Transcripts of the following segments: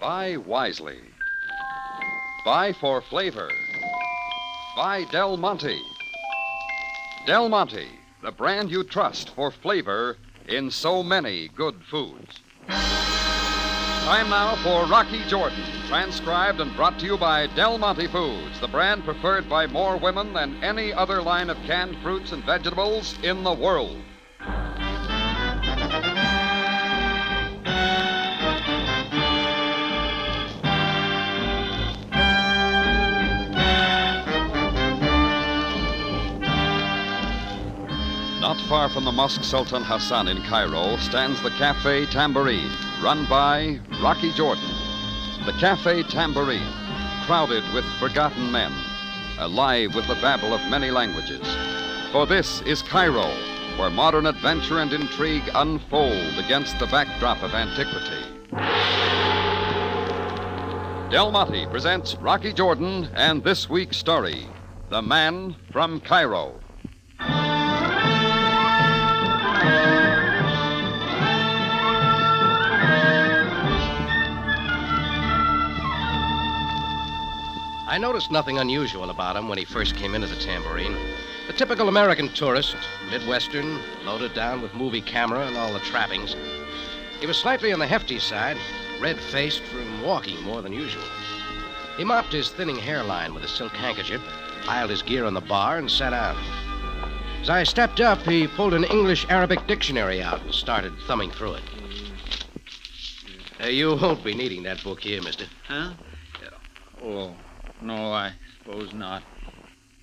Buy wisely. Buy for flavor. Buy Del Monte. Del Monte, the brand you trust for flavor in so many good foods. Time now for Rocky Jordan, transcribed and brought to you by Del Monte Foods, the brand preferred by more women than any other line of canned fruits and vegetables in the world. Not far from the Mosque Sultan Hassan in Cairo stands the Cafe Tambourine, run by Rocky Jordan. The Cafe Tambourine, crowded with forgotten men, alive with the babble of many languages. For this is Cairo, where modern adventure and intrigue unfold against the backdrop of antiquity. Del Monte presents Rocky Jordan and this week's story The Man from Cairo. I noticed nothing unusual about him when he first came into the tambourine. A typical American tourist, Midwestern, loaded down with movie camera and all the trappings. He was slightly on the hefty side, red faced from walking more than usual. He mopped his thinning hairline with a silk handkerchief, piled his gear on the bar, and sat down. As I stepped up, he pulled an English Arabic dictionary out and started thumbing through it. Uh, you won't be needing that book here, mister. Huh? Oh, no, I suppose not.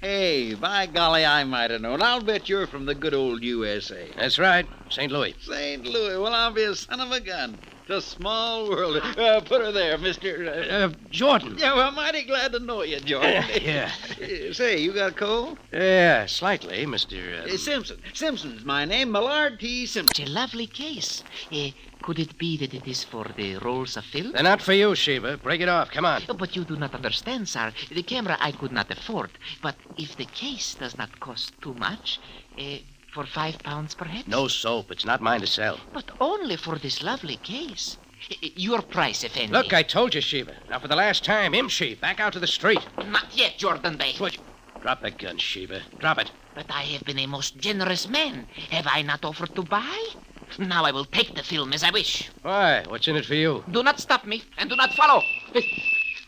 Hey, by golly, I might have known. I'll bet you're from the good old USA. That's right, St. Louis. St. Louis. Well, I'll be a son of a gun. It's a small world. Uh, put her there, Mister. Uh, Uh, Jordan. yeah, well, I'm mighty glad to know you, Jordan. yeah. Uh, Say, you got a cold? Yeah, slightly, Mr. Uh, Uh, Simpson. Simpson's my name. Millard T. Simpson. It's a lovely case. Eh, could it be that it is for the rolls of film? they're not for you, Sheba. Break it off. Come on. Oh, But you do not understand, sir. The camera I could not afford. But if the case does not cost too much, eh, for five pounds perhaps? No soap. It's not mine to sell. But only for this lovely case. Your price, if any. Look, I told you, Sheba. Now, for the last time, Imshi, back out to the street. Not yet, Jordan Bey. What? Drop that gun, Sheba. Drop it. But I have been a most generous man. Have I not offered to buy? Now I will take the film as I wish. Why? What's in it for you? Do not stop me and do not follow.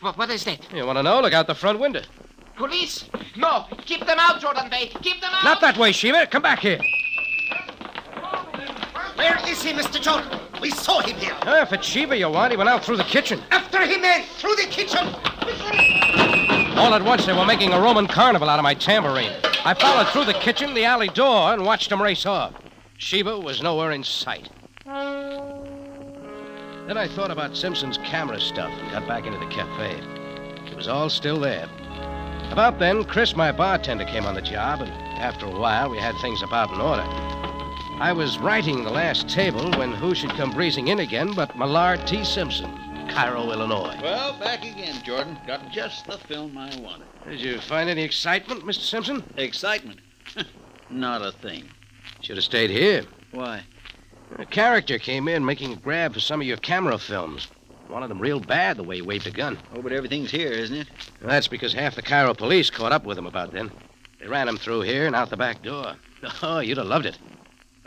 What, what is that? You want to know? Look out the front window. Police? No, keep them out, Jordan Bey. Keep them out. Not that way, Sheba. Come back here. Where is he, Mr. Jordan? We saw him here. Ah, if it's Sheba you want, he went out through the kitchen. After him, man, through the kitchen. All at once, they were making a Roman carnival out of my tambourine. I followed through the kitchen, the alley door, and watched them race off. Sheba was nowhere in sight. Then I thought about Simpson's camera stuff and got back into the cafe. It was all still there. About then, Chris, my bartender, came on the job, and after a while, we had things about in order. I was writing the last table when who should come breezing in again but Millard T. Simpson, Cairo, Illinois. Well, back again, Jordan. Got just the film I wanted. Did you find any excitement, Mr. Simpson? Excitement. Not a thing. Should have stayed here. Why? A character came in making a grab for some of your camera films. Wanted them real bad the way he waved a gun. Oh, but everything's here, isn't it? Well, That's because half the Cairo police caught up with him about then. They ran him through here and out the back door. Oh, you'd have loved it.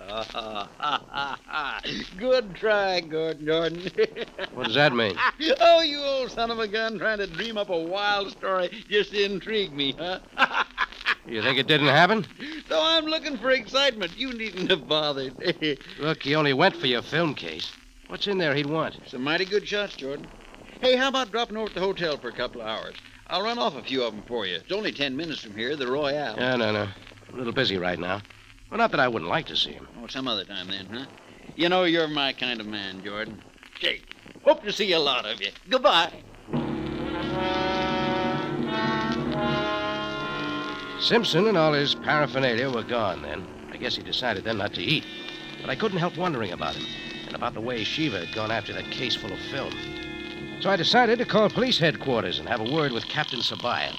Ah. Good try, Gordon Jordan. What does that mean? oh, you old son of a gun trying to dream up a wild story just to intrigue me, huh? You think it didn't happen? so I'm looking for excitement. You needn't have bothered. Look, he only went for your film case. What's in there he'd want? Some mighty good shots, Jordan. Hey, how about dropping over at the hotel for a couple of hours? I'll run off a few of them for you. It's only ten minutes from here, the Royale. No, no, no. I'm a little busy right now. Well, not that I wouldn't like to see him. Oh, some other time then, huh? You know you're my kind of man, Jordan. Jake, hope to see a lot of you. Goodbye. Simpson and all his paraphernalia were gone then. I guess he decided then not to eat. But I couldn't help wondering about him and about the way Shiva had gone after that case full of film. So I decided to call police headquarters and have a word with Captain Sabaya.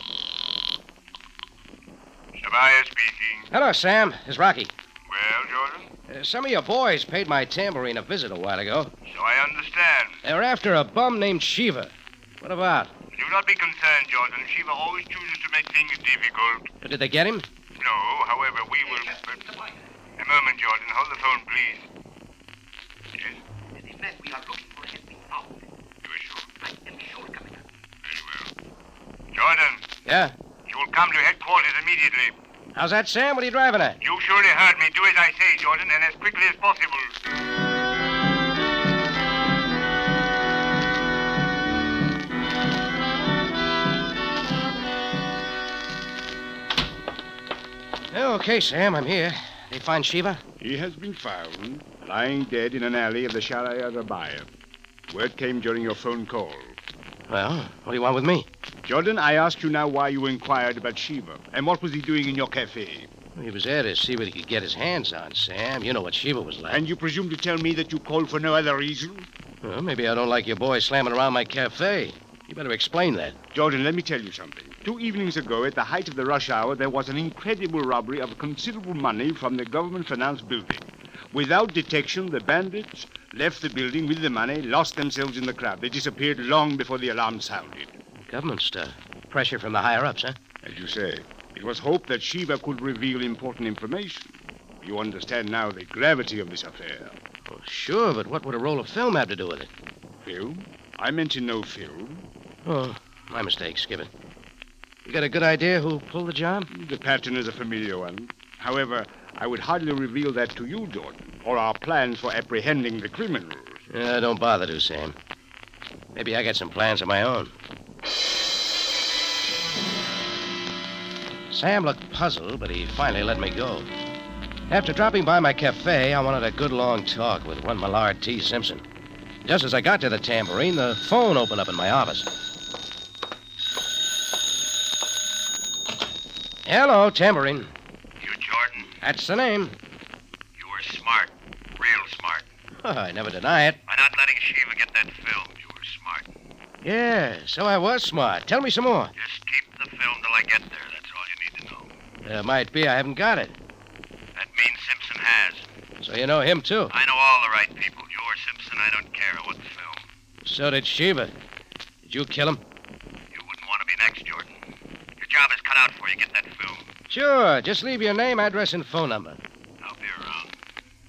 Shabaya speaking. Hello, Sam. It's Rocky. Well, Jordan? Uh, Uh, some of your boys paid my tambourine a visit a while ago. So I understand. They're after a bum named Shiva. What about? Do not be concerned, Jordan. Shiva always chooses to make things difficult. But did they get him? No, however, we will. A moment, Jordan. Hold the phone, please. Yes? The man we are looking for has been found. You are sure? I am sure, Commander. Very well. Jordan, Yeah. you will come to headquarters immediately. How's that, Sam? What are you driving at? You surely heard me. Do as I say, Jordan, and as quickly as possible. Okay, Sam, I'm here. They find Shiva? He has been found, lying dead in an alley of the Sharia Rabaya. Word came during your phone call. Well, what do you want with me? Jordan, I asked you now why you inquired about Shiva, and what was he doing in your cafe? He was there to see what he could get his hands on, Sam. You know what Shiva was like. And you presume to tell me that you called for no other reason? Well, maybe I don't like your boy slamming around my cafe. You better explain that. Jordan, let me tell you something. Two evenings ago, at the height of the rush hour, there was an incredible robbery of considerable money from the government financed building. Without detection, the bandits left the building with the money, lost themselves in the crowd. They disappeared long before the alarm sounded. Government stuff. Pressure from the higher ups, huh? As you say, it was hoped that Shiva could reveal important information. You understand now the gravity of this affair. Oh, sure, but what would a roll of film have to do with it? Film? I mentioned no film. Oh, my mistake. Skip it. You got a good idea who pulled the job? The pattern is a familiar one. However, I would hardly reveal that to you, Jordan, or our plans for apprehending the criminals. Don't bother to, Sam. Maybe I got some plans of my own. Sam looked puzzled, but he finally let me go. After dropping by my cafe, I wanted a good long talk with one Millard T. Simpson. Just as I got to the tambourine, the phone opened up in my office. Hello, tambourine. You, That's the name. you were smart. Real smart. Oh, I never deny it. By not letting Shiva get that film, you were smart. Yeah, so I was smart. Tell me some more. Just keep the film till I get there. That's all you need to know. Uh, might be I haven't got it. That means Simpson has. So you know him, too. I know all the right people. You're Simpson. I don't care what film. So did Shiva. Did you kill him? You wouldn't want to be next, Jordan. Your job is cut out for you. Get that film. Sure. Just leave your name, address, and phone number. I'll be around.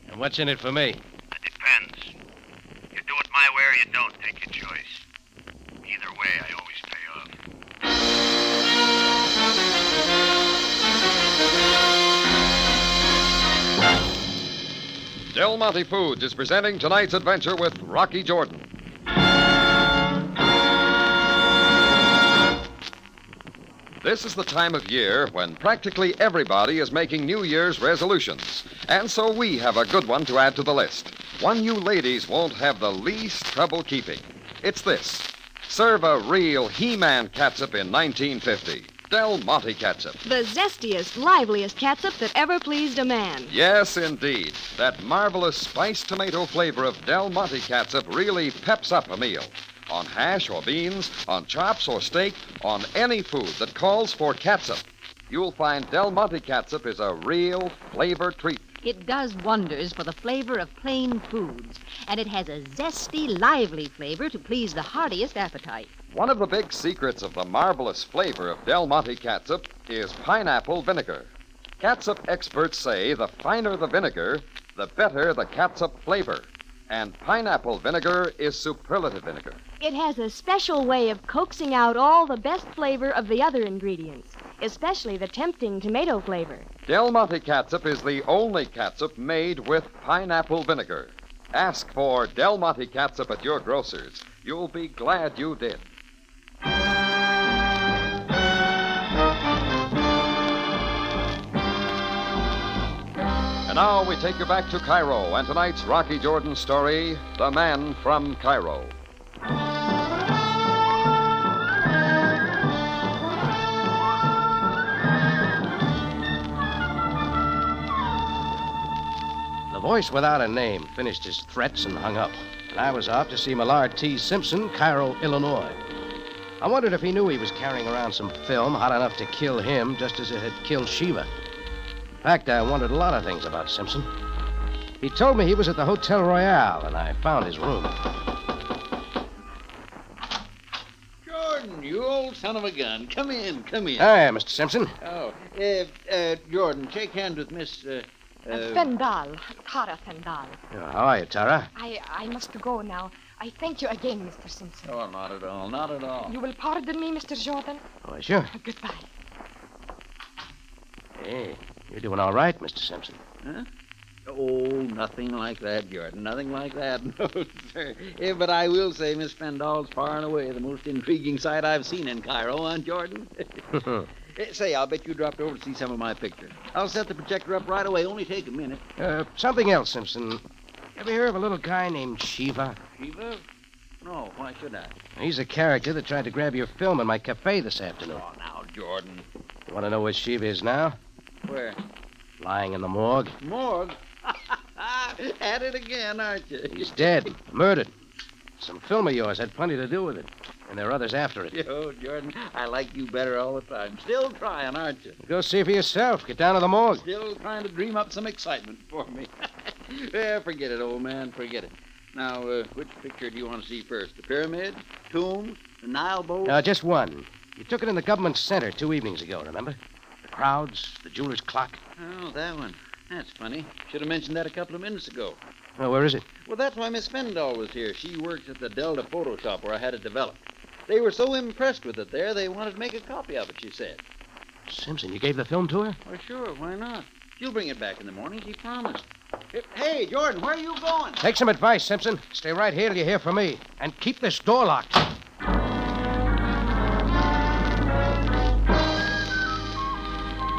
And what's in it for me? It depends. You do it my way or you don't. Take your choice. Either way, I always pay off. Del Monte Foods is presenting tonight's adventure with Rocky Jordan. This is the time of year when practically everybody is making New Year's resolutions. And so we have a good one to add to the list. One you ladies won't have the least trouble keeping. It's this serve a real He Man catsup in 1950. Del Monte catsup. The zestiest, liveliest catsup that ever pleased a man. Yes, indeed. That marvelous spiced tomato flavor of Del Monte catsup really peps up a meal. On hash or beans, on chops or steak, on any food that calls for catsup. You'll find Del Monte catsup is a real flavor treat. It does wonders for the flavor of plain foods, and it has a zesty, lively flavor to please the heartiest appetite. One of the big secrets of the marvelous flavor of Del Monte catsup is pineapple vinegar. Catsup experts say the finer the vinegar, the better the catsup flavor. And pineapple vinegar is superlative vinegar. It has a special way of coaxing out all the best flavor of the other ingredients, especially the tempting tomato flavor. Del Monte catsup is the only catsup made with pineapple vinegar. Ask for Del Monte catsup at your grocer's. You'll be glad you did. And now we take you back to Cairo and tonight's Rocky Jordan story The Man from Cairo. Voice without a name finished his threats and hung up. And I was off to see Millard T. Simpson, Cairo, Illinois. I wondered if he knew he was carrying around some film hot enough to kill him just as it had killed Shiva. In fact, I wondered a lot of things about Simpson. He told me he was at the Hotel Royale, and I found his room. Jordan, you old son of a gun. Come in, come in. Hi, Mr. Simpson. Oh, uh, uh, Jordan, shake hands with Miss. Uh, uh, Fendal, Tara Fendal. How are you, Tara? I, I must go now. I thank you again, Mr. Simpson. oh, not at all, not at all. You will pardon me, Mr. Jordan? Oh, sure. Goodbye. Hey, you're doing all right, Mr. Simpson. Huh? Oh, nothing like that, Jordan. Nothing like that. No, sir. Yeah, but I will say Miss Fendall's far and away the most intriguing sight I've seen in Cairo, huh, Jordan? Say, I'll bet you dropped over to see some of my pictures. I'll set the projector up right away. Only take a minute. uh, something else, Simpson. Ever hear of a little guy named Shiva? Shiva? No, why should I? He's a character that tried to grab your film in my cafe this afternoon. Oh, now, Jordan. You want to know where Shiva is now? Where? Lying in the morgue. Morgue? At it again, aren't you? He's dead, murdered. Some film of yours had plenty to do with it, and there are others after it. Yo, Jordan, I like you better all the time. Still trying, aren't you? Go see for yourself. Get down to the morgue. Still trying to dream up some excitement for me. yeah, forget it, old man. Forget it. Now, uh, which picture do you want to see first? The pyramid, tombs, the Nile boat? Uh, just one. You took it in the government center two evenings ago, remember? The crowds, the jeweler's clock. Oh, that one. That's funny. Should have mentioned that a couple of minutes ago. Oh, where is it? Well, that's why Miss Fendall was here. She works at the Delta Photo Shop where I had it developed. They were so impressed with it there, they wanted to make a copy of it, she said. Simpson, you gave the film to her? Well, sure, why not? She'll bring it back in the morning, she promised. Hey, Jordan, where are you going? Take some advice, Simpson. Stay right here till you hear from me. And keep this door locked.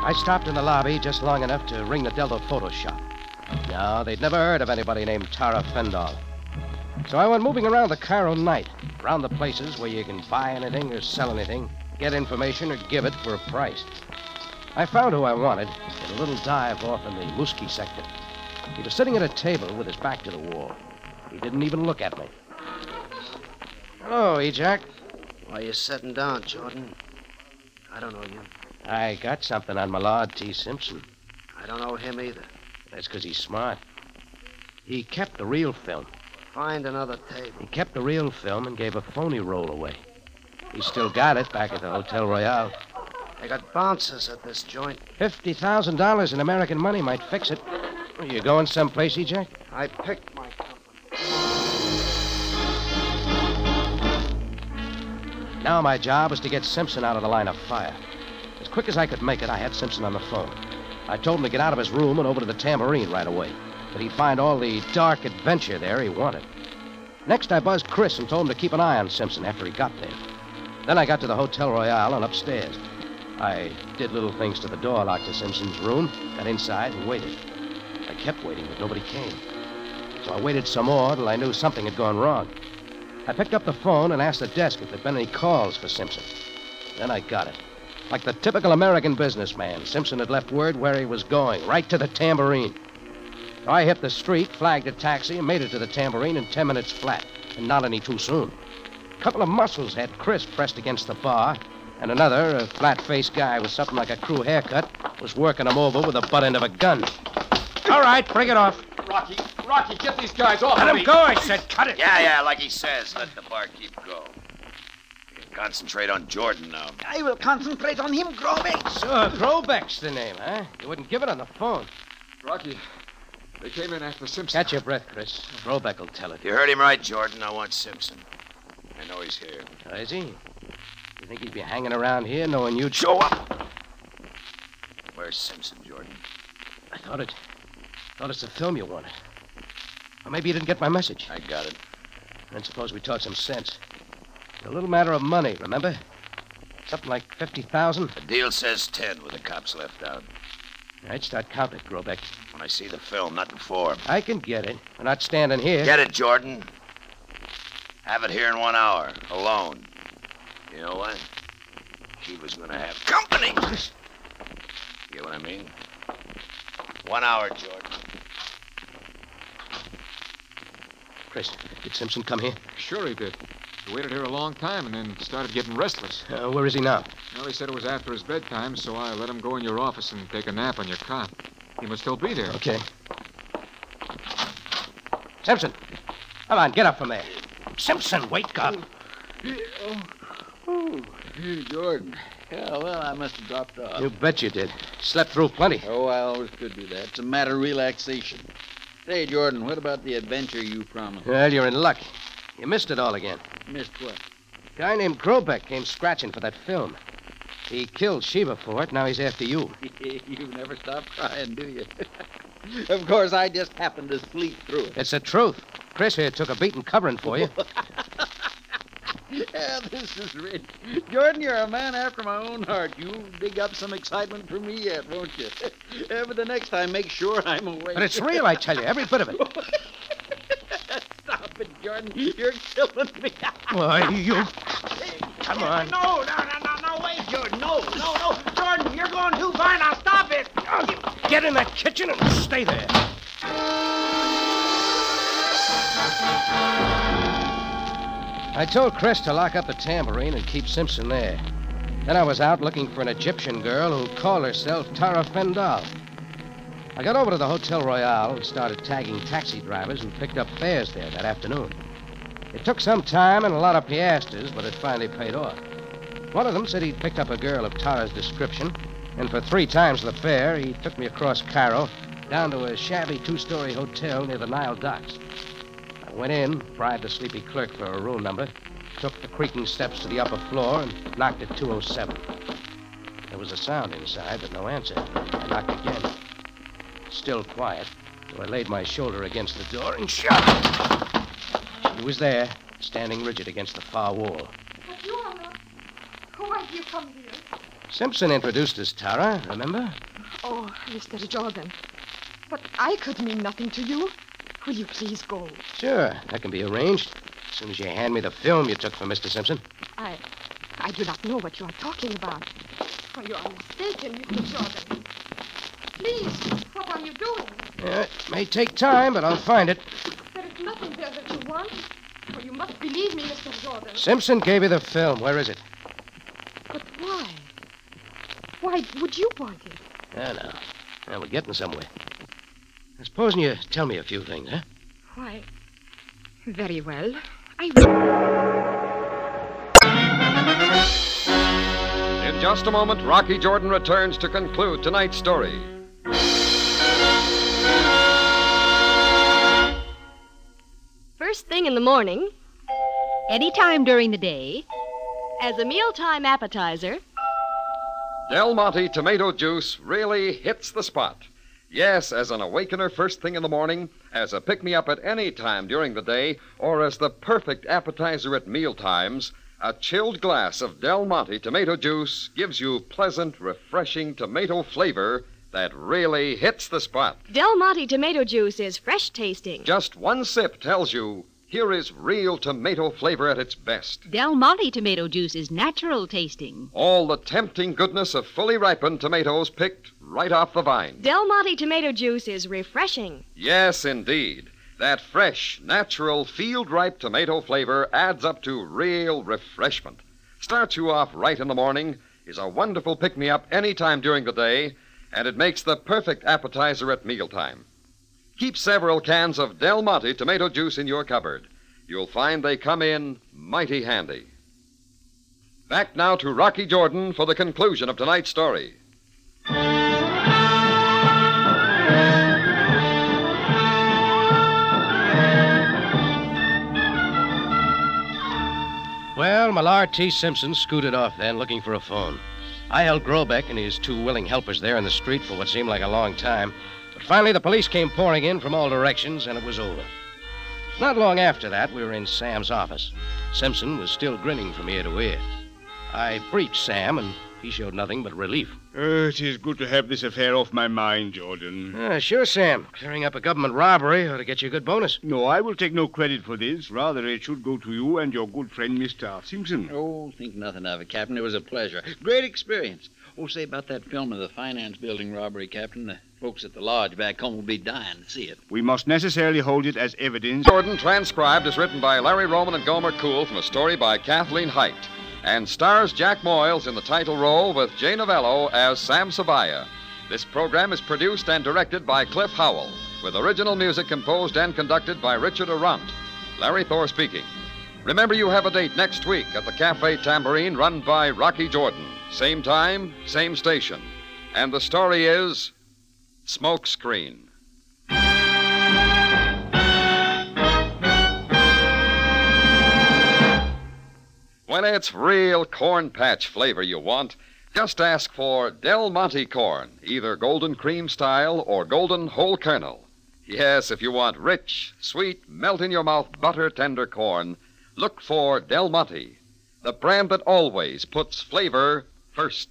I stopped in the lobby just long enough to ring the Delta Photo Shop. No, they'd never heard of anybody named Tara Fendall. So I went moving around the Cairo night, around the places where you can buy anything or sell anything, get information or give it for a price. I found who I wanted in a little dive off in the Muski sector. He was sitting at a table with his back to the wall. He didn't even look at me. Hello, Ejac. Why you sitting down, Jordan? I don't know you. I got something on Millard T. Simpson. I don't know him either. That's because he's smart. He kept the real film. Find another table. He kept the real film and gave a phony roll away. He still got it back at the Hotel Royale. They got bouncers at this joint. $50,000 in American money might fix it. You going someplace, Ejac? I picked my company. Now my job was to get Simpson out of the line of fire. As quick as I could make it, I had Simpson on the phone. I told him to get out of his room and over to the tambourine right away. That he'd find all the dark adventure there he wanted. Next, I buzzed Chris and told him to keep an eye on Simpson after he got there. Then I got to the Hotel Royale and upstairs. I did little things to the door lock to Simpson's room, got inside and waited. I kept waiting, but nobody came. So I waited some more till I knew something had gone wrong. I picked up the phone and asked the desk if there'd been any calls for Simpson. Then I got it. Like the typical American businessman, Simpson had left word where he was going, right to the tambourine. So I hit the street, flagged a taxi, and made it to the tambourine in ten minutes flat, and not any too soon. A couple of muscles had Chris pressed against the bar, and another, a flat-faced guy with something like a crew haircut, was working him over with the butt end of a gun. All right, bring it off. Rocky, Rocky, get these guys off Let of him me. go, I said. Cut it. Yeah, yeah, like he says. Let the barkeep go. We can concentrate on Jordan now. I will concentrate on him, Grobeck. Sure, Grobeck's the name, huh? You wouldn't give it on the phone. Rocky, they came in after Simpson. Catch your breath, Chris. Grobeck will tell it. You heard him right, Jordan. I want Simpson. I know he's here. Oh, is he? You think he'd be hanging around here knowing you'd Show up! Where's Simpson, Jordan? I thought it. Thought it's the film you wanted. Or maybe you didn't get my message. I got it. Then suppose we talk some sense. It's a little matter of money, remember? Something like 50000 The deal says ten with the cops left out. I'd start counting, Grobeck. When I see the film, not before. I can get it. We're not standing here. Get it, Jordan. Have it here in one hour, alone. You know what? She was gonna have company. You get what I mean? One hour, Jordan. Chris, did Simpson come here? Sure he did. He waited here a long time and then started getting restless. Uh, where is he now? Well, he said it was after his bedtime, so I let him go in your office and take a nap on your cot. He must still be there. Okay. Simpson. Come on, get up from there. Simpson, wake up. Oh, oh, hey, Jordan. Yeah, well, I must have dropped off. You bet you did. Slept through plenty. Oh, I always could do that. It's a matter of relaxation. Say, Jordan, what about the adventure you promised? Well, you're in luck. You missed it all again. Missed what? A guy named Grobeck came scratching for that film. He killed Sheba for it. Now he's after you. you never stop crying, do you? of course, I just happened to sleep through it. It's the truth. Chris here took a beating covering for you. yeah, this is rich. Jordan, you're a man after my own heart. You'll dig up some excitement for me yet, won't you? yeah, but the next time, make sure I'm awake. But it's real, I tell you, every bit of it. Stop it, Jordan. You're killing me. Why, you. Come on. No, no, no, no, Jordan. No, no, no. Jordan, you're going too far. Now stop it. Get in that kitchen and stay there. I told Chris to lock up the tambourine and keep Simpson there. Then I was out looking for an Egyptian girl who called herself Tara Fendal. I got over to the Hotel Royale and started tagging taxi drivers who picked up fares there that afternoon. It took some time and a lot of piastres, but it finally paid off. One of them said he'd picked up a girl of Tara's description, and for three times the fare, he took me across Cairo down to a shabby two story hotel near the Nile docks. I went in, bribed the sleepy clerk for a room number, took the creaking steps to the upper floor, and knocked at 207. There was a sound inside, but no answer. I knocked again. Still quiet, so I laid my shoulder against the door and shut. He was there, standing rigid against the far wall. But you are not. Why have you come here? Simpson introduced us, Tara, remember? Oh, Mr. Jordan. But I could mean nothing to you. Will you please go? Sure, that can be arranged. As soon as you hand me the film you took for Mr. Simpson. I. I do not know what you are talking about. Oh, you are mistaken, Mr. Jordan. Please, what are you doing? Yeah, it may take time, but I'll find it. There is nothing there that you want. Oh, you must believe me, Mr. Jordan. Simpson gave you the film. Where is it? But why? Why would you want it? I know. Now, we're getting somewhere. I Supposing you tell me a few things, huh? Why? Very well. I will. In just a moment, Rocky Jordan returns to conclude tonight's story. First thing in the morning, Any time during the day, as a mealtime appetizer, Del Monte tomato juice really hits the spot. Yes, as an awakener first thing in the morning, as a pick me up at any time during the day, or as the perfect appetizer at meal times, a chilled glass of Del Monte tomato juice gives you pleasant, refreshing tomato flavor that really hits the spot. Del Monte tomato juice is fresh tasting. Just one sip tells you here is real tomato flavor at its best. Del Monte tomato juice is natural tasting. All the tempting goodness of fully ripened tomatoes picked right off the vine. Del Monte tomato juice is refreshing. Yes, indeed. That fresh, natural, field ripe tomato flavor adds up to real refreshment. Starts you off right in the morning, is a wonderful pick me up any time during the day, and it makes the perfect appetizer at mealtime. Keep several cans of Del Monte tomato juice in your cupboard. You'll find they come in mighty handy. Back now to Rocky Jordan for the conclusion of tonight's story. Well, Millard T. Simpson scooted off then, looking for a phone. I held Grobeck and his two willing helpers there in the street for what seemed like a long time, but finally the police came pouring in from all directions, and it was over. Not long after that, we were in Sam's office. Simpson was still grinning from ear to ear. I briefed Sam, and he showed nothing but relief. Uh, it is good to have this affair off my mind, Jordan. Uh, sure, Sam. Clearing up a government robbery ought to get you a good bonus. No, I will take no credit for this. Rather, it should go to you and your good friend, Mr. Simpson. Oh, think nothing of it, Captain. It was a pleasure. Great experience. Oh, say about that film of the finance building robbery, Captain. The folks at the lodge back home will be dying to see it. We must necessarily hold it as evidence. Jordan, transcribed, is written by Larry Roman and Gomer Cool from a story by Kathleen Hite, and stars Jack Moyles in the title role with Jay Novello as Sam Sabaya. This program is produced and directed by Cliff Howell, with with original music composed and conducted by Richard Aurandt. Larry Thor speaking. Remember, you have a date next week at the Cafe Tambourine run by Rocky Jordan. Same time, same station. And the story is Smoke Screen. When it's real corn patch flavor you want, just ask for Del Monte corn, either golden cream style or golden whole kernel. Yes, if you want rich, sweet, melt in your mouth butter tender corn, look for Del Monte, the brand that always puts flavor first.